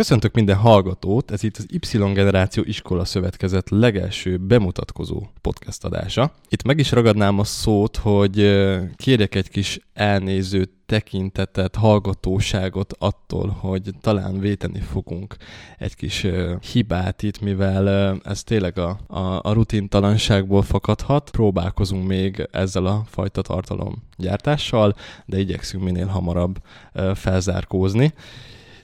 Köszöntök minden hallgatót, ez itt az Y Generáció Iskola Szövetkezet legelső bemutatkozó podcast adása. Itt meg is ragadnám a szót, hogy kérjek egy kis elnéző tekintetet, hallgatóságot attól, hogy talán véteni fogunk egy kis hibát itt, mivel ez tényleg a, a, a rutintalanságból fakadhat. Próbálkozunk még ezzel a fajta tartalom gyártással, de igyekszünk minél hamarabb felzárkózni.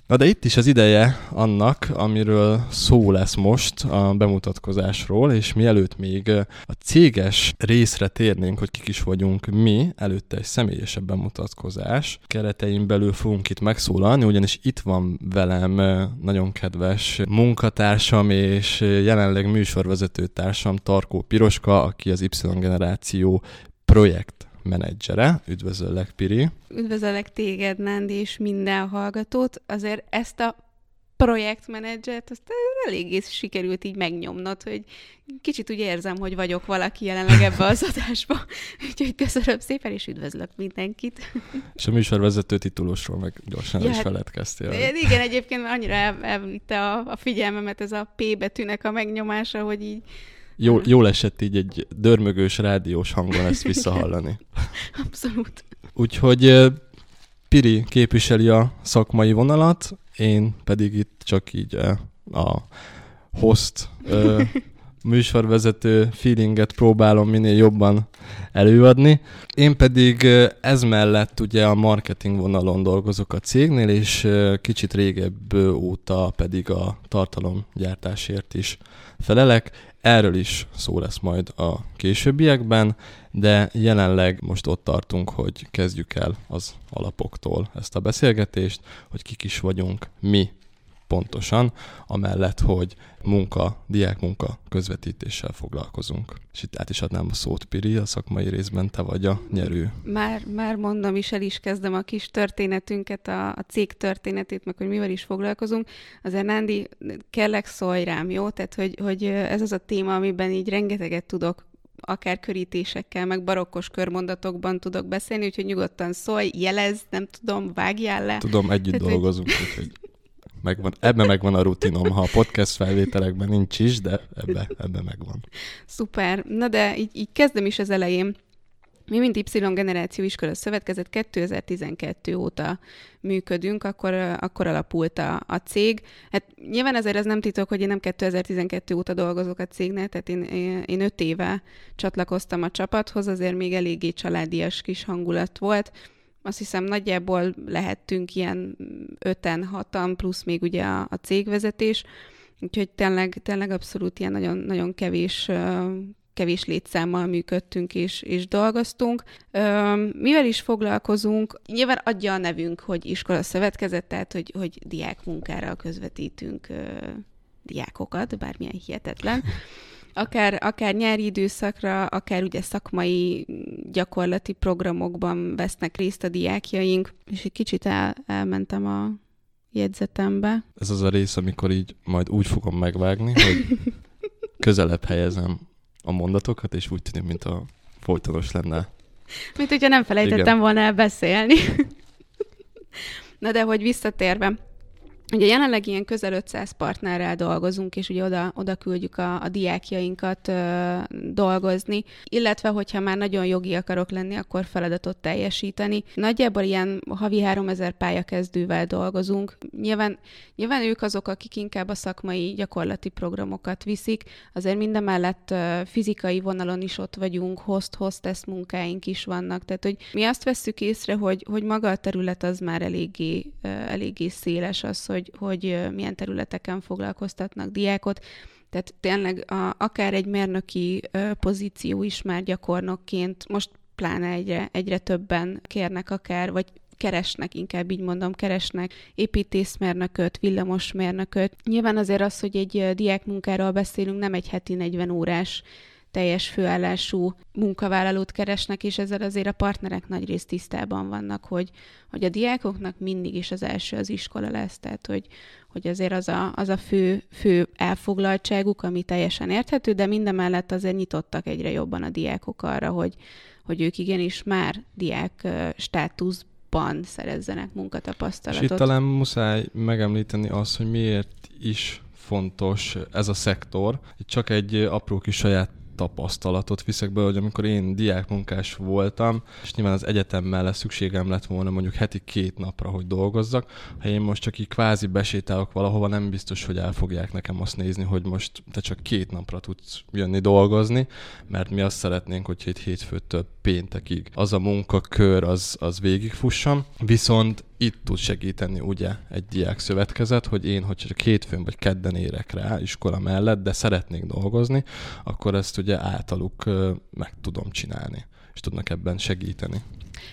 Na de itt is az ideje annak, amiről szó lesz most a bemutatkozásról, és mielőtt még a céges részre térnénk, hogy kik is vagyunk mi, előtte egy személyesebb bemutatkozás. Keretein belül fogunk itt megszólalni, ugyanis itt van velem nagyon kedves munkatársam és jelenleg műsorvezető társam Tarkó Piroska, aki az Y generáció projekt menedzsere. Üdvözöllek, Piri! Üdvözöllek téged, Nándi, és minden hallgatót. Azért ezt a projektmenedzsert, azt eléggé sikerült így megnyomnod, hogy kicsit úgy érzem, hogy vagyok valaki jelenleg ebbe az adásba. Úgyhogy köszönöm szépen, és üdvözlök mindenkit. És a műsorvezető titulósról meg gyorsan ja, is hát feledkeztél. Igen, egyébként annyira el, elvitte a, a figyelmemet ez a P betűnek a megnyomása, hogy így jó, jól esett így egy dörmögős rádiós hangon ezt visszahallani. Abszolút. Úgyhogy Piri képviseli a szakmai vonalat, én pedig itt csak így a host műsorvezető feelinget próbálom minél jobban előadni. Én pedig ez mellett ugye a marketing vonalon dolgozok a cégnél, és kicsit régebb óta pedig a tartalomgyártásért is felelek. Erről is szó lesz majd a későbbiekben, de jelenleg most ott tartunk, hogy kezdjük el az alapoktól ezt a beszélgetést, hogy kik is vagyunk mi pontosan, amellett, hogy munka, diákmunka közvetítéssel foglalkozunk. És itt át is adnám a szót, Piri, a szakmai részben te vagy a nyerő. Már, már mondom is, el is kezdem a kis történetünket, a, a cég történetét, meg hogy mivel is foglalkozunk. Azért Nándi, kellek szólj rám, jó? Tehát, hogy, hogy ez az a téma, amiben így rengeteget tudok akár körítésekkel, meg barokkos körmondatokban tudok beszélni, úgyhogy nyugodtan szólj, jelez, nem tudom, vágjál le. Tudom, együtt Tehát, dolgozunk, hogy... úgyhogy megvan, ebben megvan a rutinom, ha a podcast felvételekben nincs is, de ebbe, ebbe megvan. Szuper. Na de így, így kezdem is az elején. Mi, mint Y Generáció Iskola Szövetkezet 2012 óta működünk, akkor, akkor alapult a, a cég. Hát nyilván azért ez nem titok, hogy én nem 2012 óta dolgozok a cégnél, tehát én, én öt éve csatlakoztam a csapathoz, azért még eléggé családias kis hangulat volt azt hiszem nagyjából lehettünk ilyen öten, hatan, plusz még ugye a, a cégvezetés, úgyhogy tényleg, tényleg abszolút ilyen nagyon, nagyon kevés kevés létszámmal működtünk és, és dolgoztunk. Mivel is foglalkozunk? Nyilván adja a nevünk, hogy iskola szövetkezet, tehát hogy, hogy diák munkára közvetítünk diákokat, bármilyen hihetetlen akár, akár nyári időszakra, akár ugye szakmai gyakorlati programokban vesznek részt a diákjaink, és egy kicsit el, elmentem a jegyzetembe. Ez az a rész, amikor így majd úgy fogom megvágni, hogy közelebb helyezem a mondatokat, és úgy tűnik, mint a folytonos lenne. Mint hogyha nem felejtettem Igen. volna el beszélni. Na de hogy visszatérve, Ugye jelenleg ilyen közel 500 partnerrel dolgozunk, és ugye oda, oda küldjük a, a diákjainkat ö, dolgozni, illetve hogyha már nagyon jogi akarok lenni, akkor feladatot teljesíteni. Nagyjából ilyen havi 3000 pályakezdővel dolgozunk. Nyilván, nyilván ők azok, akik inkább a szakmai gyakorlati programokat viszik, azért minden mellett ö, fizikai vonalon is ott vagyunk, host-hostess munkáink is vannak, tehát hogy mi azt vesszük észre, hogy, hogy maga a terület az már eléggé, ö, eléggé széles az, hogy hogy, hogy milyen területeken foglalkoztatnak diákot. Tehát tényleg a, akár egy mérnöki pozíció is már gyakornokként, most pláne egyre, egyre többen kérnek akár, vagy keresnek, inkább így mondom, keresnek építészmérnököt, villamosmérnököt. Nyilván azért az, hogy egy diákmunkáról beszélünk, nem egy heti 40 órás teljes főállású munkavállalót keresnek, és ezzel azért a partnerek nagy részt tisztában vannak, hogy, hogy a diákoknak mindig is az első az iskola lesz, tehát hogy, hogy azért az a, az a fő, fő elfoglaltságuk, ami teljesen érthető, de minden mellett azért nyitottak egyre jobban a diákok arra, hogy, hogy ők igenis már diák státusz jobban szerezzenek munkatapasztalatot. És itt talán muszáj megemlíteni azt, hogy miért is fontos ez a szektor. Itt csak egy apró kis saját tapasztalatot viszek be, hogy amikor én diákmunkás voltam, és nyilván az egyetem mellett szükségem lett volna mondjuk heti két napra, hogy dolgozzak, ha én most csak így kvázi besétálok valahova, nem biztos, hogy el fogják nekem azt nézni, hogy most te csak két napra tudsz jönni dolgozni, mert mi azt szeretnénk, hogy egy hétfőtől péntekig. Az a munkakör az, az végigfussam, viszont itt tud segíteni ugye egy diák szövetkezet, hogy én, hogy csak hétfőn vagy kedden érek rá iskola mellett, de szeretnék dolgozni, akkor ezt ugye általuk meg tudom csinálni, és tudnak ebben segíteni.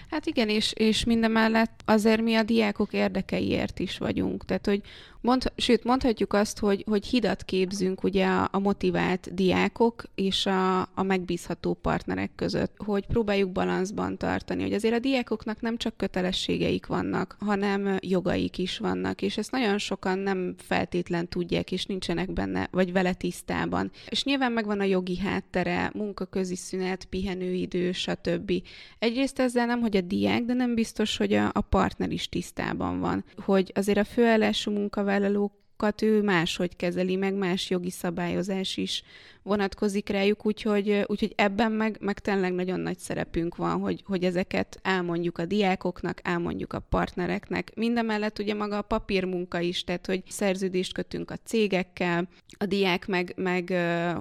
Hát igen, és, és mindemellett azért mi a diákok érdekeiért is vagyunk. Tehát, hogy Mond, sőt, mondhatjuk azt, hogy, hogy hidat képzünk ugye a, a motivált diákok és a, a megbízható partnerek között, hogy próbáljuk balanszban tartani, hogy azért a diákoknak nem csak kötelességeik vannak, hanem jogaik is vannak, és ezt nagyon sokan nem feltétlen tudják, és nincsenek benne, vagy vele tisztában. És nyilván megvan a jogi háttere, munkaközi szünet, pihenőidő, stb. Egyrészt ezzel nem, hogy a diák, de nem biztos, hogy a, a partner is tisztában van, hogy azért a főállású munkavállalókat ő máshogy kezeli, meg más jogi szabályozás is vonatkozik rájuk, úgyhogy, úgyhogy ebben meg, meg tényleg nagyon nagy szerepünk van, hogy, hogy ezeket elmondjuk a diákoknak, elmondjuk a partnereknek. Mindemellett ugye maga a papírmunka is, tehát hogy szerződést kötünk a cégekkel, a diák meg, meg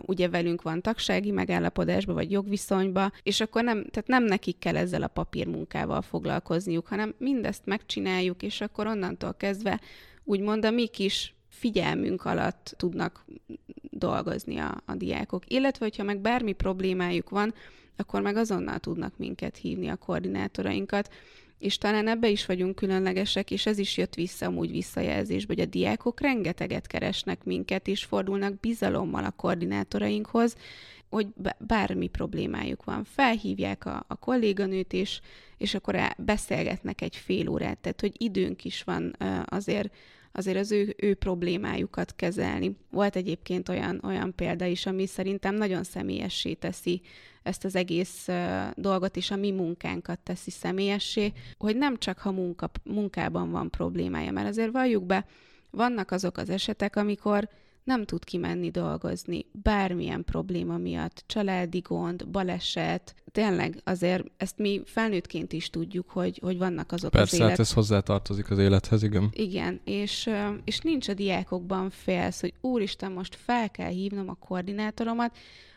ugye velünk van tagsági megállapodásba vagy jogviszonyba, és akkor nem, tehát nem nekik kell ezzel a papírmunkával foglalkozniuk, hanem mindezt megcsináljuk, és akkor onnantól kezdve úgymond a mi kis figyelmünk alatt tudnak dolgozni a, a diákok. Illetve, hogyha meg bármi problémájuk van, akkor meg azonnal tudnak minket hívni a koordinátorainkat, és talán ebbe is vagyunk különlegesek, és ez is jött vissza amúgy visszajelzésbe, hogy a diákok rengeteget keresnek minket, és fordulnak bizalommal a koordinátorainkhoz, hogy bármi problémájuk van. Felhívják a, a kolléganőt, és, és akkor beszélgetnek egy fél órát, tehát hogy időnk is van azért azért az ő, ő problémájukat kezelni. Volt egyébként olyan, olyan példa is, ami szerintem nagyon személyessé teszi ezt az egész dolgot, és a mi munkánkat teszi személyessé, hogy nem csak ha munka, munkában van problémája, mert azért valljuk be, vannak azok az esetek, amikor nem tud kimenni dolgozni, bármilyen probléma miatt, családi gond, baleset, tényleg azért ezt mi felnőttként is tudjuk, hogy, hogy vannak azok Persze, az élet... hát ez hozzátartozik az élethez, igen. Igen, és, és nincs a diákokban félsz, hogy úristen, most fel kell hívnom a koordinátoromat,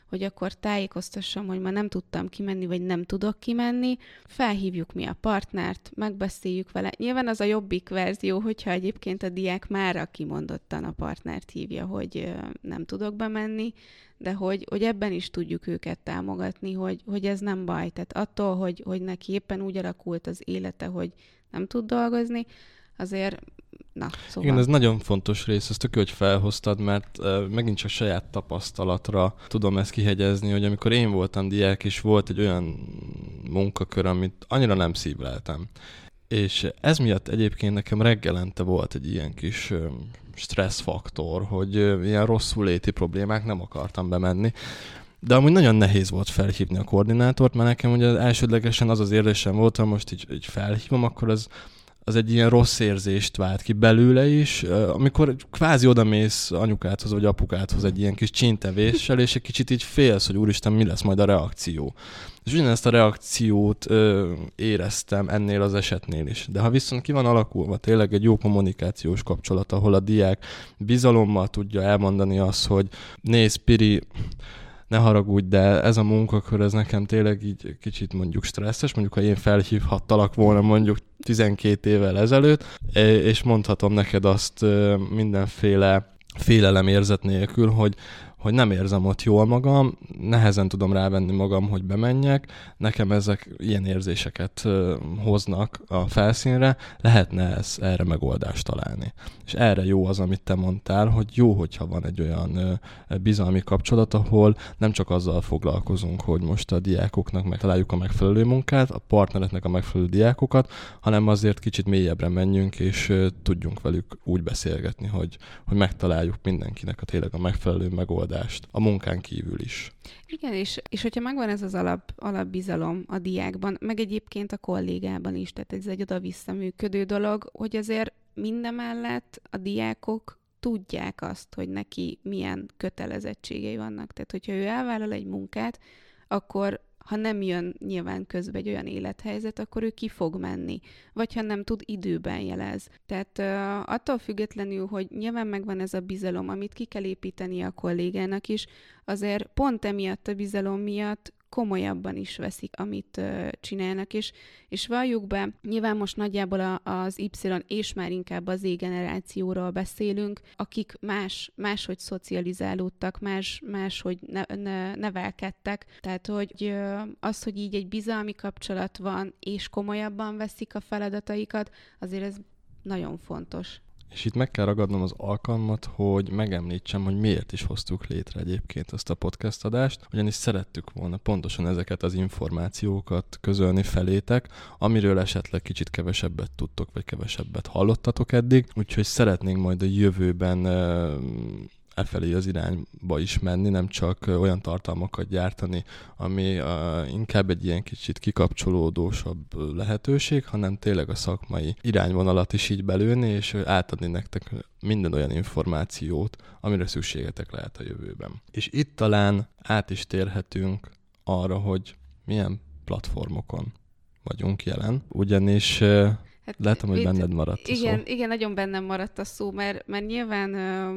hogy akkor tájékoztassam, hogy ma nem tudtam kimenni, vagy nem tudok kimenni, felhívjuk mi a partnert, megbeszéljük vele. Nyilván az a jobbik verzió, hogyha egyébként a diák már kimondottan a partnert hívja, hogy nem tudok bemenni, de hogy, hogy ebben is tudjuk őket támogatni, hogy, hogy ez nem baj. Tehát attól, hogy, hogy neki éppen úgy alakult az élete, hogy nem tud dolgozni, azért Na, szóval. Igen, ez nagyon fontos rész, ezt tök hogy felhoztad, mert megint csak saját tapasztalatra tudom ezt kihegyezni, hogy amikor én voltam diák, és volt egy olyan munkakör, amit annyira nem szívleltem. És ez miatt egyébként nekem reggelente volt egy ilyen kis stresszfaktor, hogy ilyen rosszul léti problémák nem akartam bemenni. De amúgy nagyon nehéz volt felhívni a koordinátort, mert nekem ugye elsődlegesen az az érzésem volt, ha most így, így felhívom, akkor az az egy ilyen rossz érzést vált ki belőle is, amikor kvázi odamész anyukádhoz vagy apukádhoz egy ilyen kis csintevéssel, és egy kicsit így félsz, hogy úristen, mi lesz majd a reakció. És ugyanezt a reakciót ö, éreztem ennél az esetnél is. De ha viszont ki van alakulva tényleg egy jó kommunikációs kapcsolat, ahol a diák bizalommal tudja elmondani azt, hogy nézd, Piri, ne haragudj, de ez a munkakör, ez nekem tényleg így kicsit mondjuk stresszes, mondjuk ha én felhívhattalak volna mondjuk 12 évvel ezelőtt, és mondhatom neked azt mindenféle félelem érzet nélkül, hogy hogy nem érzem ott jól magam, nehezen tudom rávenni magam, hogy bemenjek, nekem ezek ilyen érzéseket hoznak a felszínre, lehetne ez, erre megoldást találni. És erre jó az, amit te mondtál, hogy jó, hogyha van egy olyan bizalmi kapcsolat, ahol nem csak azzal foglalkozunk, hogy most a diákoknak megtaláljuk a megfelelő munkát, a partnereknek a megfelelő diákokat, hanem azért kicsit mélyebbre menjünk, és tudjunk velük úgy beszélgetni, hogy, hogy megtaláljuk mindenkinek a tényleg a megfelelő megoldást tudást a munkán kívül is. Igen, és, és hogyha megvan ez az alap, alapbizalom a diákban, meg egyébként a kollégában is, tehát ez egy oda-vissza működő dolog, hogy azért mindemellett a diákok tudják azt, hogy neki milyen kötelezettségei vannak. Tehát, hogyha ő elvállal egy munkát, akkor ha nem jön nyilván közbe egy olyan élethelyzet, akkor ő ki fog menni, vagy ha nem tud, időben jelez. Tehát uh, attól függetlenül, hogy nyilván megvan ez a bizalom, amit ki kell építeni a kollégának is, azért pont emiatt a bizalom miatt komolyabban is veszik, amit csinálnak, és, és valljuk be, nyilván most nagyjából a, az Y és már inkább az Z generációról beszélünk, akik más, máshogy szocializálódtak, más, máshogy ne, ne, nevelkedtek, tehát hogy az, hogy így egy bizalmi kapcsolat van, és komolyabban veszik a feladataikat, azért ez nagyon fontos. És itt meg kell ragadnom az alkalmat, hogy megemlítsem, hogy miért is hoztuk létre egyébként ezt a podcast adást, ugyanis szerettük volna pontosan ezeket az információkat közölni felétek, amiről esetleg kicsit kevesebbet tudtok, vagy kevesebbet hallottatok eddig, úgyhogy szeretnénk majd a jövőben e felé az irányba is menni, nem csak olyan tartalmakat gyártani, ami uh, inkább egy ilyen kicsit kikapcsolódósabb lehetőség, hanem tényleg a szakmai irányvonalat is így belőni, és átadni nektek minden olyan információt, amire szükségetek lehet a jövőben. És itt talán át is térhetünk arra, hogy milyen platformokon vagyunk jelen, ugyanis Hát Látom, hogy benned maradt a igen, szó. Igen, nagyon bennem maradt a szó, mert, mert nyilván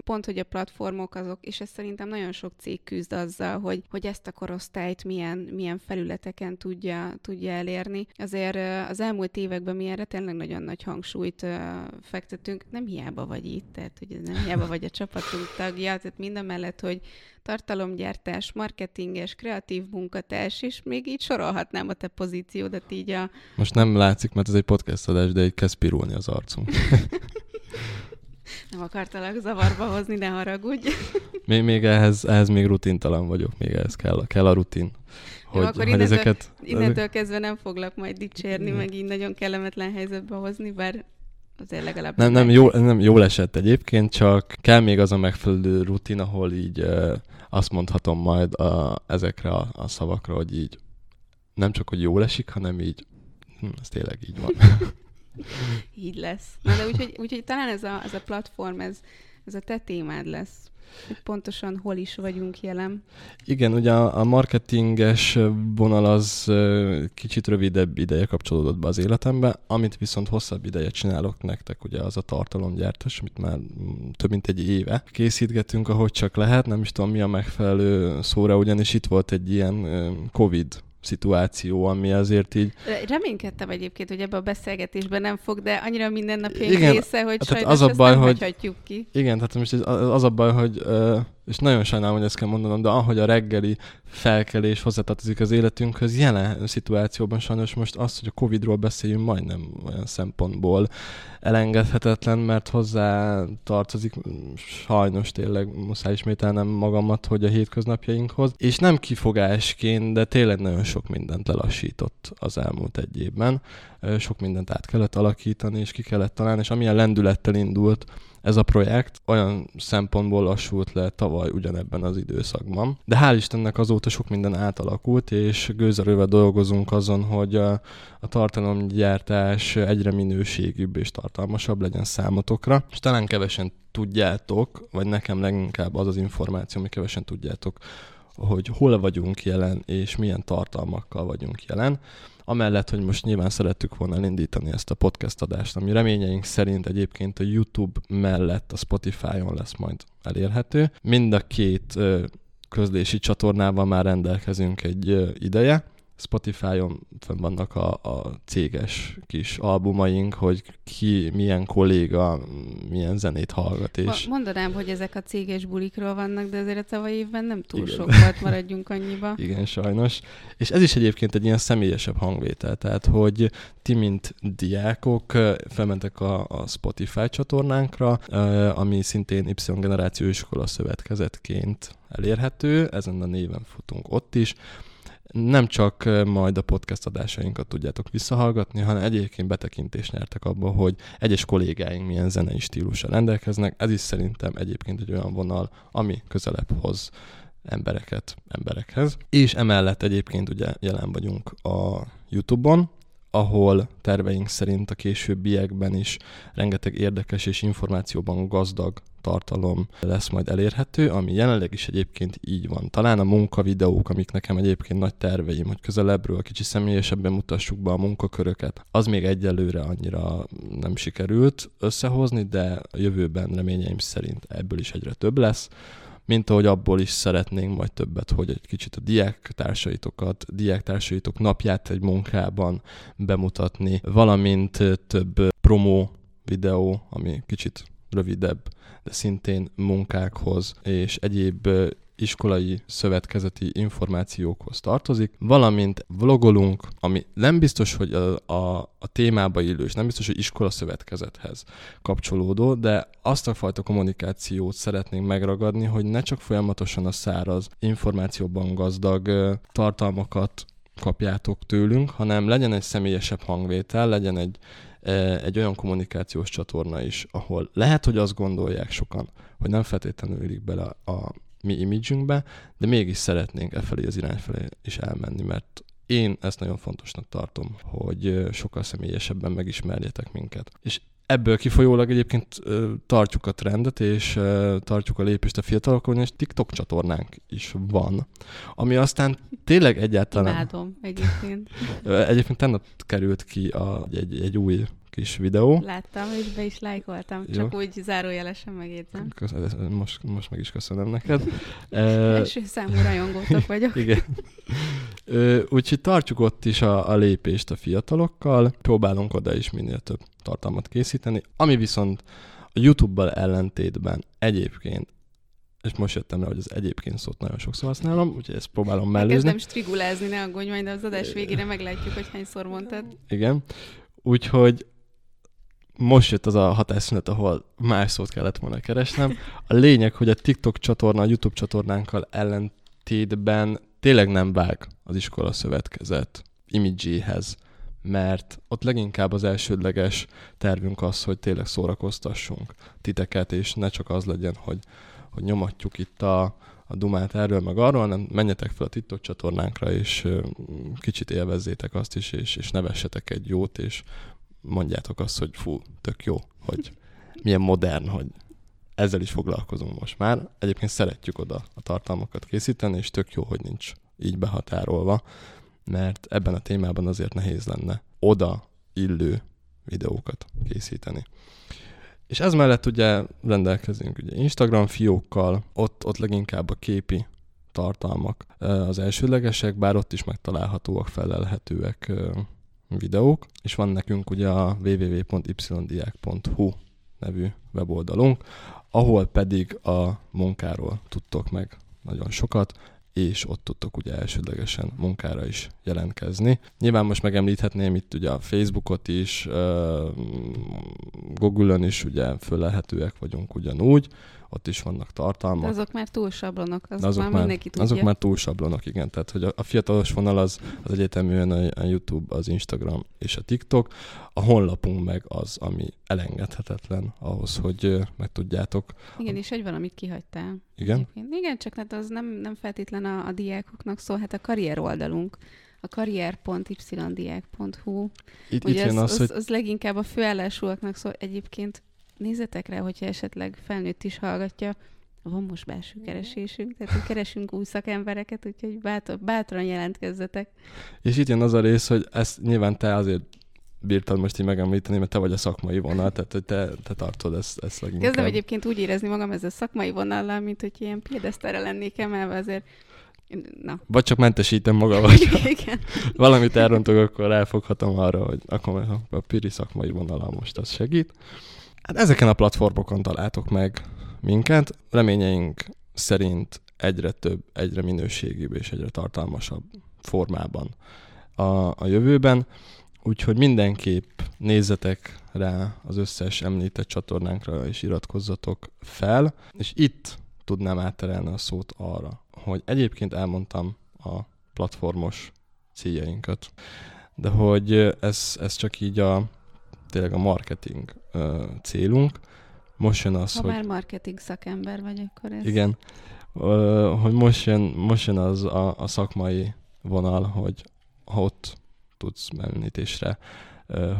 pont, hogy a platformok azok, és ez szerintem nagyon sok cég küzd azzal, hogy, hogy ezt a korosztályt milyen, milyen felületeken tudja, tudja elérni. Azért az elmúlt években mi erre tényleg nagyon nagy hangsúlyt fektetünk. Nem hiába vagy itt, tehát hogy nem hiába vagy a csapatunk tagja, tehát minden mellett, hogy tartalomgyártás, marketinges, kreatív munkatárs, és még így sorolhatnám a te pozíciódat így a... Most nem látszik, mert ez egy podcast adás, de így kezd pirulni az arcunk. nem akartalak zavarba hozni, ne haragudj. még, még ehhez, ehhez még rutintalan vagyok, még ehhez kell, kell a rutin. Hogy, Jó, akkor hogy innentől, ezeket... innentől kezdve nem foglak majd dicsérni, meg így nagyon kellemetlen helyzetbe hozni, bár azért legalább... Nem, nem, jó, nem jól esett egyébként, csak kell még az a megfelelő rutin, ahol így azt mondhatom majd a, ezekre a, a szavakra, hogy így nem csak, hogy jól esik, hanem így, hm, ez tényleg így van. így lesz. Na de úgyhogy, úgyhogy talán ez a, ez a platform, ez, ez a te témád lesz hogy pontosan hol is vagyunk jelen. Igen, ugye a marketinges vonal az kicsit rövidebb ideje kapcsolódott be az életembe, amit viszont hosszabb ideje csinálok nektek, ugye az a tartalomgyártás, amit már mm, több mint egy éve készítgetünk, ahogy csak lehet, nem is tudom mi a megfelelő szóra, ugyanis itt volt egy ilyen Covid szituáció, ami azért így... Reménykedtem egyébként, hogy ebbe a beszélgetésben nem fog, de annyira mindennapjaink igen, része, hogy tehát sajnos az a baj, hogy, ki. Igen, tehát most az a baj, hogy és nagyon sajnálom, hogy ezt kell mondanom, de ahogy a reggeli felkelés hozzátartozik az életünkhöz, jelen szituációban sajnos most az, hogy a Covid-ról beszéljünk majdnem olyan szempontból elengedhetetlen, mert hozzá tartozik sajnos tényleg muszáj ismételnem magamat, hogy a hétköznapjainkhoz, és nem kifogásként, de tényleg nagyon sok mindent lelassított az elmúlt egy évben. Sok mindent át kellett alakítani, és ki kellett találni, és amilyen lendülettel indult, ez a projekt olyan szempontból lassult le tavaly ugyanebben az időszakban. De hál' Istennek azóta sok minden átalakult, és gőzerővel dolgozunk azon, hogy a, a tartalomgyártás egyre minőségűbb és tartalmasabb legyen számotokra. És talán kevesen tudjátok, vagy nekem leginkább az az információ, ami kevesen tudjátok, hogy hol vagyunk jelen, és milyen tartalmakkal vagyunk jelen. Amellett, hogy most nyilván szerettük volna elindítani ezt a podcast adást, ami reményeink szerint egyébként a YouTube mellett a Spotify-on lesz majd elérhető. Mind a két közlési csatornával már rendelkezünk egy ideje, Spotify-on vannak a, a céges kis albumaink, hogy ki, milyen kolléga, milyen zenét hallgat. És... Mondanám, hogy ezek a céges bulikról vannak, de azért a tavaly évben nem túl Igen. sok volt, maradjunk annyiba. Igen, sajnos. És ez is egyébként egy ilyen személyesebb hangvétel, tehát hogy ti, mint diákok felmentek a, a Spotify csatornánkra, ami szintén Y generáció iskola szövetkezetként elérhető, ezen a néven futunk ott is, nem csak majd a podcast adásainkat tudjátok visszahallgatni, hanem egyébként betekintést nyertek abba, hogy egyes kollégáink milyen zenei stílussal rendelkeznek. Ez is szerintem egyébként egy olyan vonal, ami közelebb hoz embereket emberekhez. És emellett egyébként ugye jelen vagyunk a YouTube-on, ahol terveink szerint a későbbiekben is rengeteg érdekes és információban gazdag tartalom lesz majd elérhető, ami jelenleg is egyébként így van. Talán a munkavideók, amik nekem egyébként nagy terveim, hogy közelebbről kicsi személyesebben mutassuk be a munkaköröket, az még egyelőre annyira nem sikerült összehozni, de a jövőben reményeim szerint ebből is egyre több lesz mint ahogy abból is szeretnénk majd többet, hogy egy kicsit a diáktársaitokat, diáktársaitok napját egy munkában bemutatni, valamint több promó videó, ami kicsit rövidebb, de szintén munkákhoz és egyéb iskolai szövetkezeti információkhoz tartozik, valamint vlogolunk, ami nem biztos, hogy a, a, a témába illő, és nem biztos, hogy iskola szövetkezethez kapcsolódó, de azt a fajta kommunikációt szeretnénk megragadni, hogy ne csak folyamatosan a száraz, információban gazdag tartalmakat kapjátok tőlünk, hanem legyen egy személyesebb hangvétel, legyen egy, egy olyan kommunikációs csatorna is, ahol lehet, hogy azt gondolják sokan, hogy nem feltétlenül érik bele a mi imidzsünkbe, de mégis szeretnénk e felé az irány felé is elmenni, mert én ezt nagyon fontosnak tartom, hogy sokkal személyesebben megismerjetek minket. És ebből kifolyólag egyébként tartjuk a trendet, és tartjuk a lépést a fiatalokon, és TikTok csatornánk is van, ami aztán tényleg egyáltalán... Imádom egyébként. Egyébként tennap került ki a, egy, egy új kis videó. Láttam, és be is lájkoltam, Jó. csak úgy zárójelesen megjegyzem. Köszönöm, most, most meg is köszönöm neked. Első számú rajongótok vagyok. Igen. Úgyhogy tartjuk ott is a, a lépést a fiatalokkal, próbálunk oda is minél több tartalmat készíteni, ami viszont a YouTube-bal ellentétben egyébként és most jöttem rá, hogy az egyébként szót nagyon sokszor használom, úgyhogy ezt próbálom mellőzni. Kezdem strigulázni, ne aggódj, majd az adás végére meglátjuk, hogy hányszor mondtad. Igen. Úgyhogy most jött az a hatásszünet, ahol más szót kellett volna keresnem. A lényeg, hogy a TikTok csatorna, a YouTube csatornánkkal ellentétben tényleg nem vág az iskola szövetkezet imidzséhez, mert ott leginkább az elsődleges tervünk az, hogy tényleg szórakoztassunk titeket, és ne csak az legyen, hogy, hogy nyomatjuk itt a, a dumát erről meg arról, hanem menjetek fel a TikTok csatornánkra, és kicsit élvezzétek azt is, és, és nevessetek egy jót, és mondjátok azt, hogy fú, tök jó, hogy milyen modern, hogy ezzel is foglalkozunk most már. Egyébként szeretjük oda a tartalmakat készíteni, és tök jó, hogy nincs így behatárolva, mert ebben a témában azért nehéz lenne oda illő videókat készíteni. És ez mellett ugye rendelkezünk ugye Instagram fiókkal, ott, ott leginkább a képi tartalmak az elsődlegesek, bár ott is megtalálhatóak, felelhetőek videók, és van nekünk ugye a www.ydiak.hu nevű weboldalunk, ahol pedig a munkáról tudtok meg nagyon sokat, és ott tudtok ugye elsődlegesen munkára is jelentkezni. Nyilván most megemlíthetném itt ugye a Facebookot is, Google-ön is ugye föllelhetőek vagyunk ugyanúgy, ott is vannak tartalmak. De azok már túl sablonok, azok, azok már, már mindenki tudja. Azok már túl sablonok, igen. Tehát, hogy a, a fiatalos vonal az, az egyeteműen a, a YouTube, az Instagram és a TikTok. A honlapunk meg az, ami elengedhetetlen ahhoz, hogy meg tudjátok. Igen, és egy valamit kihagytál. Igen? Egyébként. Igen, csak hát az nem, nem feltétlen a, a diákoknak szól, hát a karrier oldalunk a karrier.ydiak.hu. Itt, itt az, az, az, hogy... az leginkább a főállásúaknak szól. Egyébként nézzetek rá, hogyha esetleg felnőtt is hallgatja, van most belső keresésünk, tehát hogy keresünk új szakembereket, úgyhogy bátran, bátran jelentkezzetek. És itt jön az a rész, hogy ezt nyilván te azért bírtad most így megemlíteni, mert te vagy a szakmai vonal, tehát hogy te, te tartod ezt, ezt leginkább. Kezdem egyébként úgy érezni magam ez a szakmai vonallal, mint hogy ilyen piedesztára lennék emelve, azért Na. Vagy csak mentesítem magam, vagy Igen. valamit elrontok, akkor elfoghatom arra, hogy akkor a piri szakmai vonalal most az segít. Hát ezeken a platformokon találtok meg minket. Reményeink szerint egyre több, egyre minőségibb és egyre tartalmasabb formában a, a jövőben. Úgyhogy mindenképp nézzetek rá az összes említett csatornánkra, és iratkozzatok fel. És itt tudnám átterelni a szót arra, hogy egyébként elmondtam a platformos céljainkat. De hogy ez, ez csak így a tényleg a marketing uh, célunk. Most jön az, ha hogy... már marketing szakember vagy, akkor ez... Igen. Uh, hogy most jön, most jön az a, a szakmai vonal, hogy ha ott tudsz említésre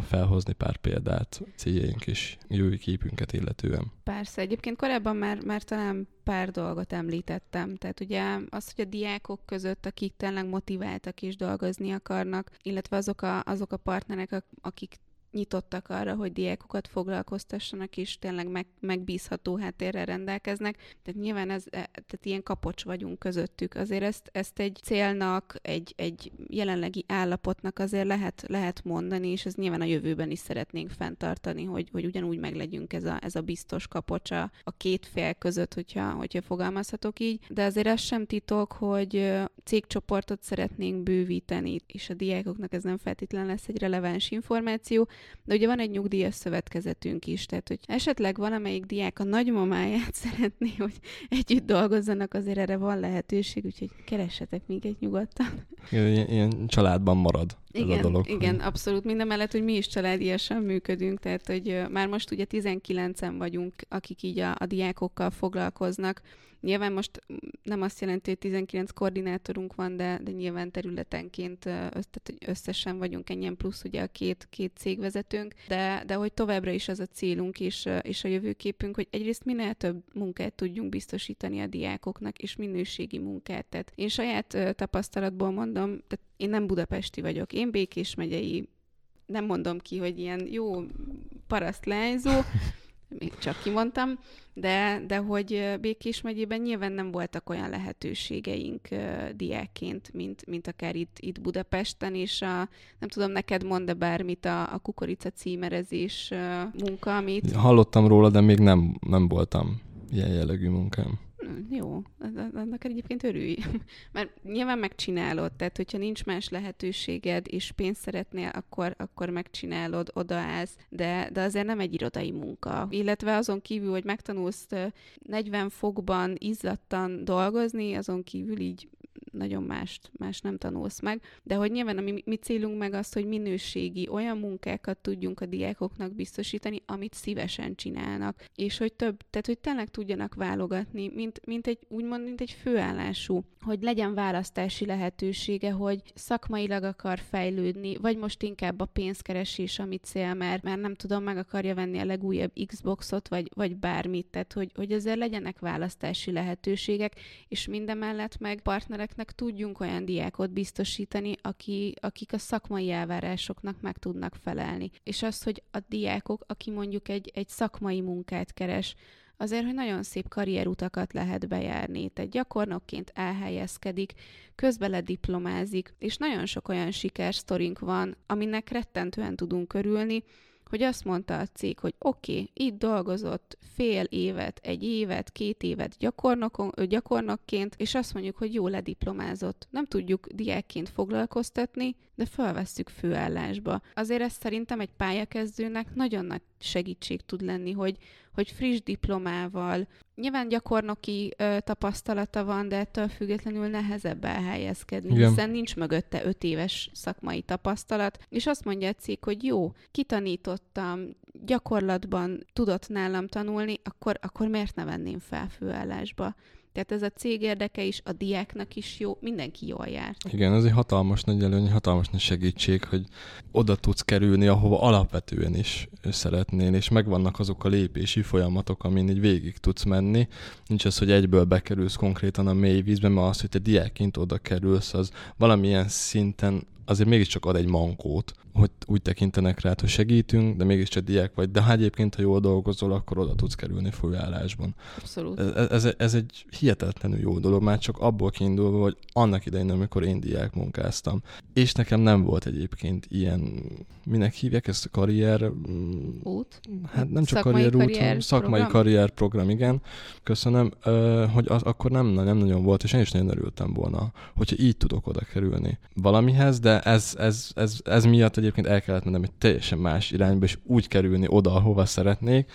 felhozni pár példát céljaink és jövő képünket illetően. Persze, egyébként korábban már, már talán pár dolgot említettem. Tehát ugye az, hogy a diákok között, akik tényleg motiváltak és dolgozni akarnak, illetve azok a, azok a partnerek, akik nyitottak arra, hogy diákokat foglalkoztassanak, és tényleg meg, megbízható háttérrel rendelkeznek. Tehát nyilván ez, e, tehát ilyen kapocs vagyunk közöttük. Azért ezt, ezt egy célnak, egy, egy jelenlegi állapotnak azért lehet, lehet mondani, és ez nyilván a jövőben is szeretnénk fenntartani, hogy, hogy ugyanúgy meglegyünk ez a, ez a biztos kapocsa a két fél között, hogyha, hogyha fogalmazhatok így. De azért ez sem titok, hogy cégcsoportot szeretnénk bővíteni, és a diákoknak ez nem feltétlenül lesz egy releváns információ, de ugye van egy nyugdíjas szövetkezetünk is, tehát hogy esetleg valamelyik diák a nagymamáját szeretné, hogy együtt dolgozzanak, azért erre van lehetőség, úgyhogy keressetek egy nyugodtan. Ilyen, ilyen családban marad igen, ez a dolog. Igen, hogy... abszolút. Minden mellett, hogy mi is családiasan működünk, tehát hogy már most ugye 19-en vagyunk, akik így a, a diákokkal foglalkoznak, Nyilván most nem azt jelenti, hogy 19 koordinátorunk van, de, de nyilván területenként tehát, összesen vagyunk ennyien plusz ugye a két, két cégvezetőnk, de, de hogy továbbra is az a célunk és, és a jövőképünk, hogy egyrészt minél több munkát tudjunk biztosítani a diákoknak, és minőségi munkát. Tehát én saját tapasztalatból mondom, tehát én nem budapesti vagyok, én Békés megyei nem mondom ki, hogy ilyen jó paraszt lányzó, még csak kimondtam, de, de hogy Békés megyében nyilván nem voltak olyan lehetőségeink diákként, mint, mint akár itt, itt Budapesten, és a, nem tudom, neked mond-e bármit a, a kukorica címerezés munka, amit... Hallottam róla, de még nem, nem voltam ilyen jellegű munkám. Jó, annak egyébként örülj. Mert nyilván megcsinálod, tehát hogyha nincs más lehetőséged, és pénzt szeretnél, akkor, akkor megcsinálod, odaállsz, de, de azért nem egy irodai munka. Illetve azon kívül, hogy megtanulsz 40 fokban izzadtan dolgozni, azon kívül így nagyon mást, más nem tanulsz meg, de hogy nyilván a mi, mi célunk meg az, hogy minőségi olyan munkákat tudjunk a diákoknak biztosítani, amit szívesen csinálnak, és hogy több, tehát hogy tényleg tudjanak válogatni, mint, mint egy, úgymond, mint egy főállású, hogy legyen választási lehetősége, hogy szakmailag akar fejlődni, vagy most inkább a pénzkeresés, amit cél, mert, mert nem tudom, meg akarja venni a legújabb Xboxot, vagy, vagy bármit, tehát hogy, hogy azért legyenek választási lehetőségek, és mindemellett meg partnerek gyerekeknek tudjunk olyan diákot biztosítani, aki, akik a szakmai elvárásoknak meg tudnak felelni. És az, hogy a diákok, aki mondjuk egy, egy szakmai munkát keres, azért, hogy nagyon szép karrierutakat lehet bejárni. Tehát gyakornokként elhelyezkedik, közben lediplomázik, és nagyon sok olyan sikersztorink van, aminek rettentően tudunk körülni, hogy azt mondta a cég, hogy oké, okay, itt dolgozott fél évet, egy évet, két évet gyakornokon, gyakornokként, és azt mondjuk, hogy jó lediplomázott. Nem tudjuk diákként foglalkoztatni, de felvesszük főállásba. Azért ez szerintem egy pályakezdőnek nagyon nagy segítség tud lenni, hogy, hogy friss diplomával, nyilván gyakornoki ö, tapasztalata van, de ettől függetlenül nehezebb elhelyezkedni, Igen. hiszen nincs mögötte öt éves szakmai tapasztalat, és azt mondja a cég, hogy jó, kitanítottam, gyakorlatban tudott nálam tanulni, akkor, akkor miért ne venném fel főállásba? Tehát ez a cég érdeke is, a diáknak is jó, mindenki jól jár. Igen, ez egy hatalmas nagy előny, hatalmas nagy segítség, hogy oda tudsz kerülni, ahova alapvetően is szeretnél, és megvannak azok a lépési folyamatok, amin így végig tudsz menni. Nincs az, hogy egyből bekerülsz konkrétan a mély vízbe, mert az, hogy te diákként oda kerülsz, az valamilyen szinten azért mégiscsak ad egy mankót, hogy úgy tekintenek rá, hogy segítünk, de mégiscsak diák vagy. De ha egyébként, ha jól dolgozol, akkor oda tudsz kerülni főállásban. Abszolút. Ez, ez, ez egy hihetetlenül jó dolog, már csak abból kiindulva, hogy annak idején, amikor én diák munkáztam. És nekem nem volt egyébként ilyen, minek hívják ezt a karrier... Mm, út? Hát nem csak szakmai karrier út, karrier szakmai program? karrier program, igen. Köszönöm, hogy az akkor nem, nem nagyon volt, és én is nagyon örültem volna, hogyha így tudok oda kerülni valamihez, de ez, ez, ez, ez miatt egyébként el kellett mennem egy teljesen más irányba, és úgy kerülni oda, ahova szeretnék.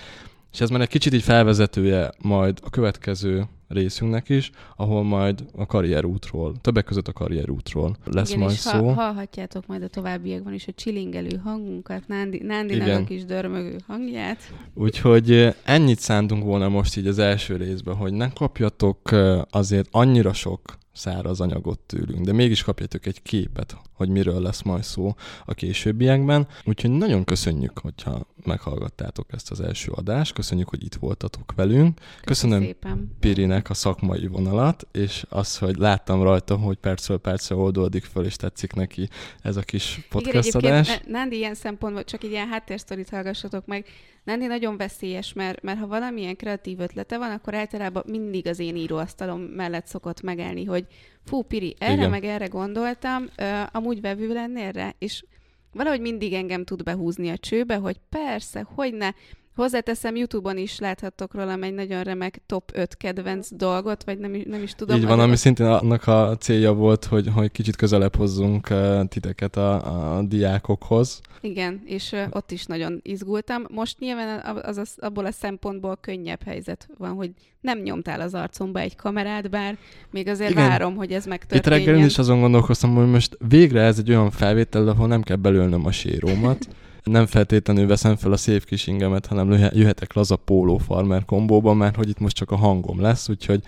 És ez már egy kicsit így felvezetője majd a következő részünknek is, ahol majd a karrierútról, többek között a karrierútról lesz Igen, majd és szó. Ha, hallhatjátok majd a továbbiakban is a csilingelő hangunkat, Nándi, Nándinak a kis dörmögő hangját. Úgyhogy ennyit szántunk volna most így az első részben, hogy ne kapjatok azért annyira sok száraz anyagot tőlünk, de mégis kapjátok egy képet, hogy miről lesz majd szó a későbbiekben. Úgyhogy nagyon köszönjük, hogyha meghallgattátok ezt az első adást, köszönjük, hogy itt voltatok velünk. Köszönöm szépen. Pirinek a szakmai vonalat, és az, hogy láttam rajta, hogy percről percre oldódik föl, és tetszik neki ez a kis podcast Igen, adás. Nándi ilyen szempontból, csak így ilyen háttérsztorit hallgassatok meg, Nándi nagyon veszélyes, mert, mert ha valamilyen kreatív ötlete van, akkor általában mindig az én íróasztalom mellett szokott megállni, hogy fú, Piri, erre Igen. meg erre gondoltam, uh, amúgy vevő lennél rá, és valahogy mindig engem tud behúzni a csőbe, hogy persze, hogy ne, Hozzáteszem, YouTube-on is láthattok róla egy nagyon remek top 5 kedvenc dolgot, vagy nem, nem is tudom. Így van, ami szintén annak a célja volt, hogy, hogy kicsit közelebb hozzunk uh, titeket a, a diákokhoz. Igen, és uh, ott is nagyon izgultam. Most nyilván az, az, abból a szempontból könnyebb helyzet van, hogy nem nyomtál az arcomba egy kamerát, bár még azért Igen. várom, hogy ez megtörténjen. Itt reggel is azon gondolkoztam, hogy most végre ez egy olyan felvétel, ahol nem kell belülnöm a sérómat nem feltétlenül veszem fel a szép kis ingemet, hanem jöhetek laza póló farmer kombóba, mert hogy itt most csak a hangom lesz, úgyhogy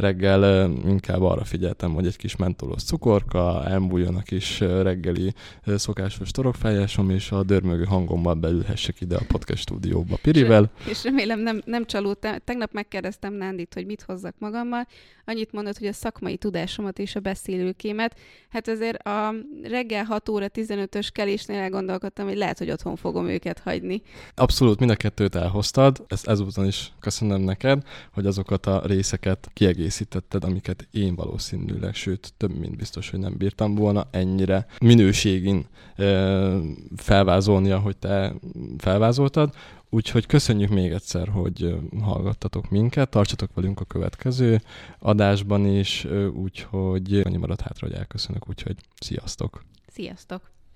reggel inkább arra figyeltem, hogy egy kis mentolos cukorka, elmbújjon a kis reggeli szokásos torokfájásom, és a dörmögő hangommal beülhessek ide a podcast stúdióba Pirivel. És, és remélem nem, nem csalódtam. Tegnap megkérdeztem Nándit, hogy mit hozzak magammal. Annyit mondott, hogy a szakmai tudásomat és a beszélőkémet. Hát azért a reggel 6 óra 15-ös kelésnél elgondolkodtam, hogy lehet, hogy otthon fogom őket hagyni. Abszolút mind a kettőt elhoztad. Ezt ezúton is köszönöm neked, hogy azokat a részeket kiegészítetted kiegészítetted, amiket én valószínűleg, sőt, több mint biztos, hogy nem bírtam volna ennyire minőségin felvázolni, ahogy te felvázoltad. Úgyhogy köszönjük még egyszer, hogy hallgattatok minket, tartsatok velünk a következő adásban is, úgyhogy annyi maradt hátra, hogy elköszönök, úgyhogy sziasztok! Sziasztok!